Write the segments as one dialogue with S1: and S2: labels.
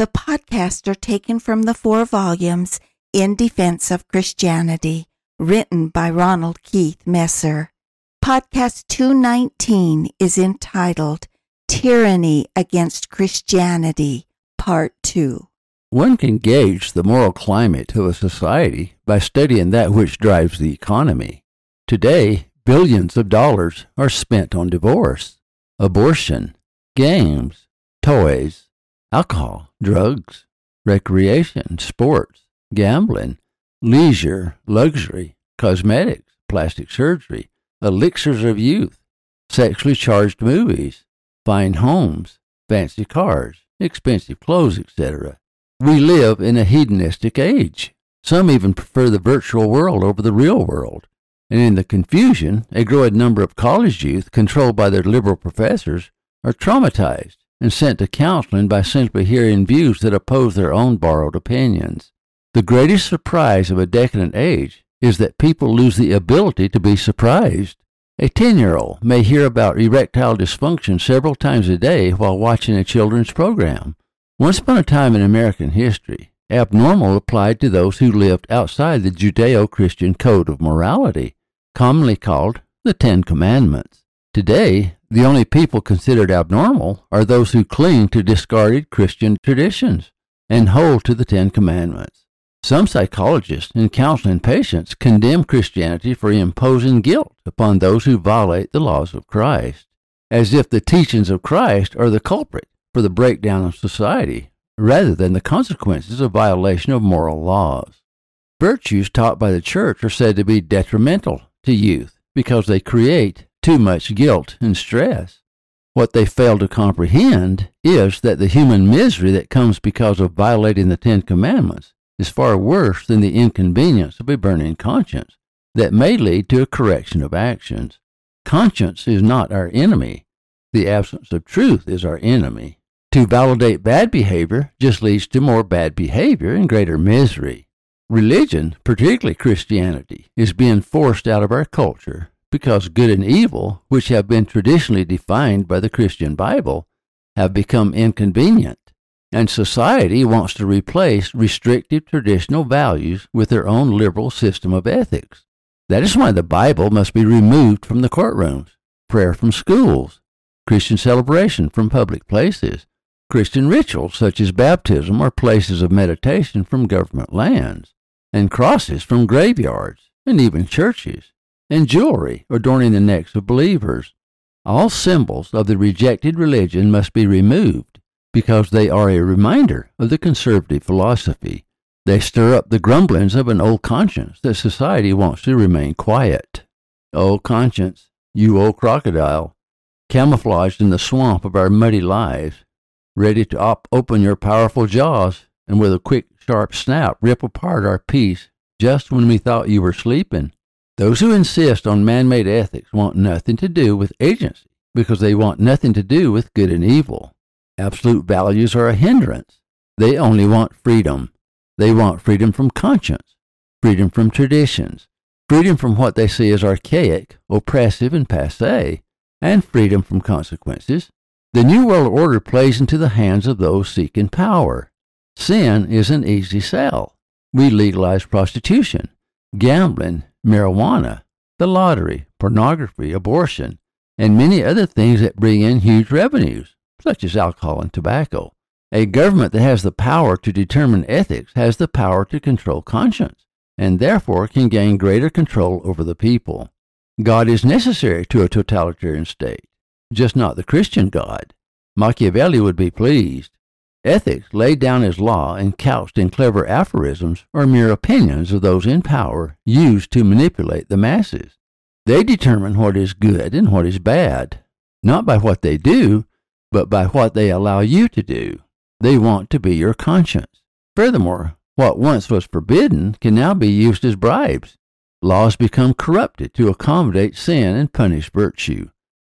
S1: The podcasts are taken from the four volumes In Defense of Christianity, written by Ronald Keith Messer. Podcast 219 is entitled Tyranny Against Christianity, Part 2.
S2: One can gauge the moral climate of a society by studying that which drives the economy. Today, billions of dollars are spent on divorce, abortion, games, toys, alcohol, drugs, recreation, sports, gambling, leisure, luxury, cosmetics, plastic surgery, elixirs of youth, sexually charged movies, fine homes, fancy cars, expensive clothes, etc. We live in a hedonistic age. Some even prefer the virtual world over the real world. And in the confusion, a growing number of college youth, controlled by their liberal professors, are traumatized and sent to counseling by simply hearing views that oppose their own borrowed opinions. The greatest surprise of a decadent age is that people lose the ability to be surprised. A 10 year old may hear about erectile dysfunction several times a day while watching a children's program. Once upon a time in American history, abnormal applied to those who lived outside the Judeo Christian code of morality, commonly called the Ten Commandments. Today, the only people considered abnormal are those who cling to discarded Christian traditions and hold to the Ten Commandments. Some psychologists in counseling patients condemn Christianity for imposing guilt upon those who violate the laws of Christ, as if the teachings of Christ are the culprit for the breakdown of society, rather than the consequences of violation of moral laws. Virtues taught by the church are said to be detrimental to youth because they create too much guilt and stress. What they fail to comprehend is that the human misery that comes because of violating the Ten Commandments is far worse than the inconvenience of a burning conscience that may lead to a correction of actions. Conscience is not our enemy. The absence of truth is our enemy. To validate bad behavior just leads to more bad behavior and greater misery. Religion, particularly Christianity, is being forced out of our culture because good and evil, which have been traditionally defined by the Christian Bible, have become inconvenient, and society wants to replace restrictive traditional values with their own liberal system of ethics. That is why the Bible must be removed from the courtrooms, prayer from schools, Christian celebration from public places, Christian rituals such as baptism or places of meditation from government lands, and crosses from graveyards, and even churches and jewelry adorning the necks of believers. All symbols of the rejected religion must be removed because they are a reminder of the conservative philosophy. They stir up the grumblings of an old conscience that society wants to remain quiet. Old conscience, you old crocodile, camouflaged in the swamp of our muddy lives, ready to op- open your powerful jaws and with a quick, sharp snap rip apart our peace just when we thought you were sleeping. Those who insist on man made ethics want nothing to do with agency because they want nothing to do with good and evil. Absolute values are a hindrance. They only want freedom. They want freedom from conscience, freedom from traditions, freedom from what they see as archaic, oppressive, and passe, and freedom from consequences. The New World Order plays into the hands of those seeking power. Sin is an easy sell. We legalize prostitution, gambling, marijuana, the lottery, pornography, abortion, and many other things that bring in huge revenues, such as alcohol and tobacco. A government that has the power to determine ethics has the power to control conscience, and therefore can gain greater control over the people. God is necessary to a totalitarian state, just not the Christian God. Machiavelli would be pleased. Ethics, laid down as law and couched in clever aphorisms, are mere opinions of those in power used to manipulate the masses. They determine what is good and what is bad, not by what they do, but by what they allow you to do. They want to be your conscience. Furthermore, what once was forbidden can now be used as bribes. Laws become corrupted to accommodate sin and punish virtue.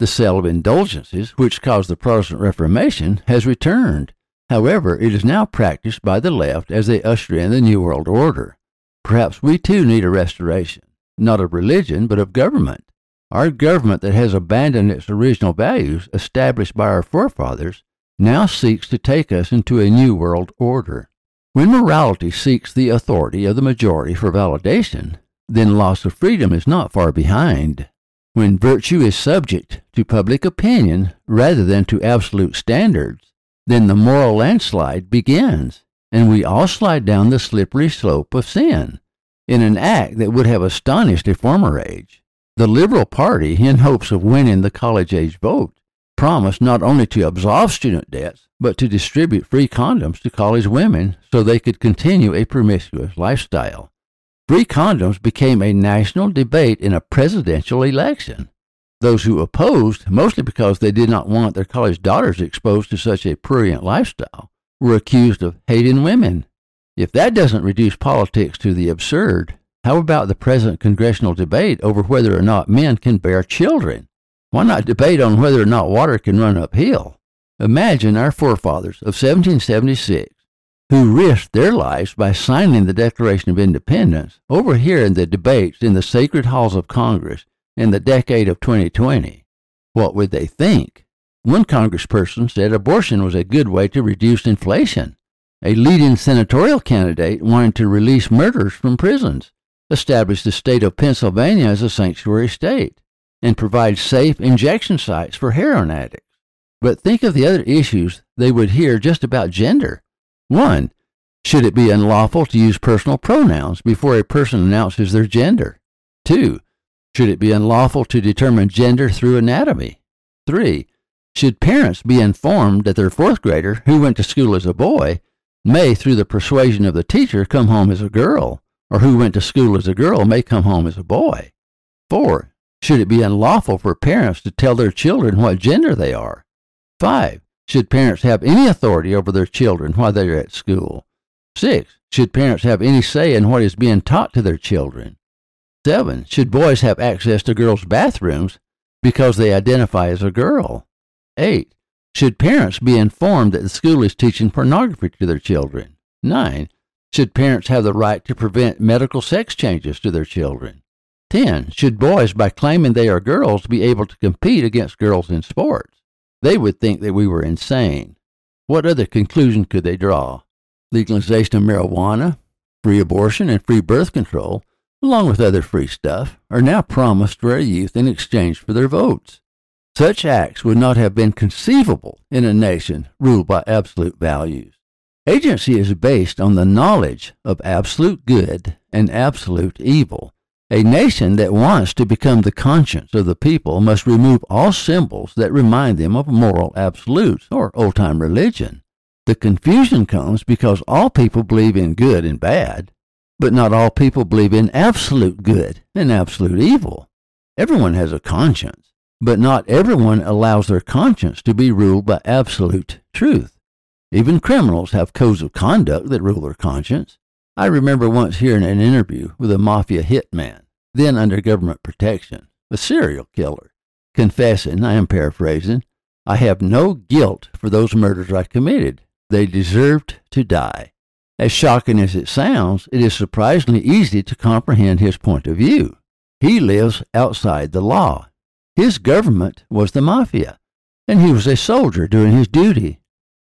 S2: The sale of indulgences, which caused the Protestant Reformation, has returned. However, it is now practiced by the left as they usher in the New World Order. Perhaps we too need a restoration, not of religion, but of government. Our government that has abandoned its original values established by our forefathers now seeks to take us into a new world order. When morality seeks the authority of the majority for validation, then loss of freedom is not far behind. When virtue is subject to public opinion rather than to absolute standards, then the moral landslide begins, and we all slide down the slippery slope of sin in an act that would have astonished a former age. The Liberal Party, in hopes of winning the college age vote, promised not only to absolve student debts, but to distribute free condoms to college women so they could continue a promiscuous lifestyle. Free condoms became a national debate in a presidential election. Those who opposed, mostly because they did not want their college daughters exposed to such a prurient lifestyle, were accused of hating women. If that doesn't reduce politics to the absurd, how about the present congressional debate over whether or not men can bear children? Why not debate on whether or not water can run uphill? Imagine our forefathers of 1776 who risked their lives by signing the Declaration of Independence, overhearing the debates in the sacred halls of Congress in the decade of 2020. What would they think? One congressperson said abortion was a good way to reduce inflation. A leading senatorial candidate wanted to release murderers from prisons, establish the state of Pennsylvania as a sanctuary state, and provide safe injection sites for heroin addicts. But think of the other issues they would hear just about gender 1. Should it be unlawful to use personal pronouns before a person announces their gender? 2. Should it be unlawful to determine gender through anatomy? 3. Should parents be informed that their fourth grader, who went to school as a boy, may, through the persuasion of the teacher, come home as a girl, or who went to school as a girl may come home as a boy? 4. Should it be unlawful for parents to tell their children what gender they are? 5. Should parents have any authority over their children while they are at school? 6. Should parents have any say in what is being taught to their children? 7. Should boys have access to girls' bathrooms because they identify as a girl? 8. Should parents be informed that the school is teaching pornography to their children? 9. Should parents have the right to prevent medical sex changes to their children? 10. Should boys, by claiming they are girls, be able to compete against girls in sports? They would think that we were insane. What other conclusion could they draw? Legalization of marijuana, free abortion, and free birth control, along with other free stuff, are now promised to our youth in exchange for their votes. Such acts would not have been conceivable in a nation ruled by absolute values. Agency is based on the knowledge of absolute good and absolute evil, a nation that wants to become the conscience of the people must remove all symbols that remind them of moral absolutes or old time religion. The confusion comes because all people believe in good and bad, but not all people believe in absolute good and absolute evil. Everyone has a conscience, but not everyone allows their conscience to be ruled by absolute truth. Even criminals have codes of conduct that rule their conscience. I remember once hearing an interview with a mafia hitman, then under government protection, a serial killer, confessing, I am paraphrasing, I have no guilt for those murders I committed. They deserved to die. As shocking as it sounds, it is surprisingly easy to comprehend his point of view. He lives outside the law. His government was the mafia, and he was a soldier doing his duty.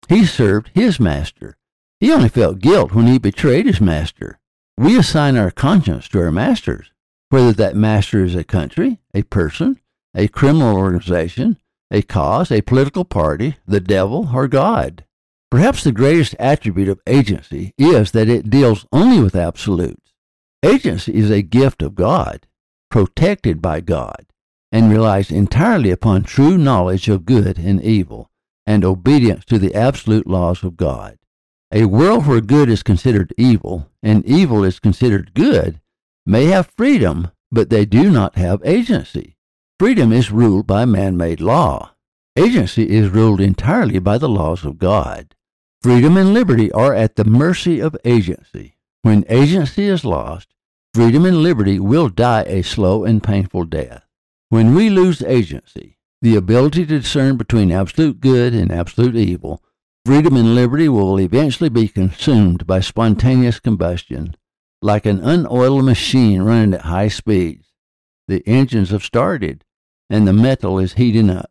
S2: He served his master. He only felt guilt when he betrayed his master. We assign our conscience to our masters, whether that master is a country, a person, a criminal organization, a cause, a political party, the devil, or God. Perhaps the greatest attribute of agency is that it deals only with absolutes. Agency is a gift of God, protected by God, and relies entirely upon true knowledge of good and evil, and obedience to the absolute laws of God. A world where good is considered evil and evil is considered good may have freedom, but they do not have agency. Freedom is ruled by man made law. Agency is ruled entirely by the laws of God. Freedom and liberty are at the mercy of agency. When agency is lost, freedom and liberty will die a slow and painful death. When we lose agency, the ability to discern between absolute good and absolute evil, freedom and liberty will eventually be consumed by spontaneous combustion, like an unoiled machine running at high speeds. The engines have started, and the metal is heating up.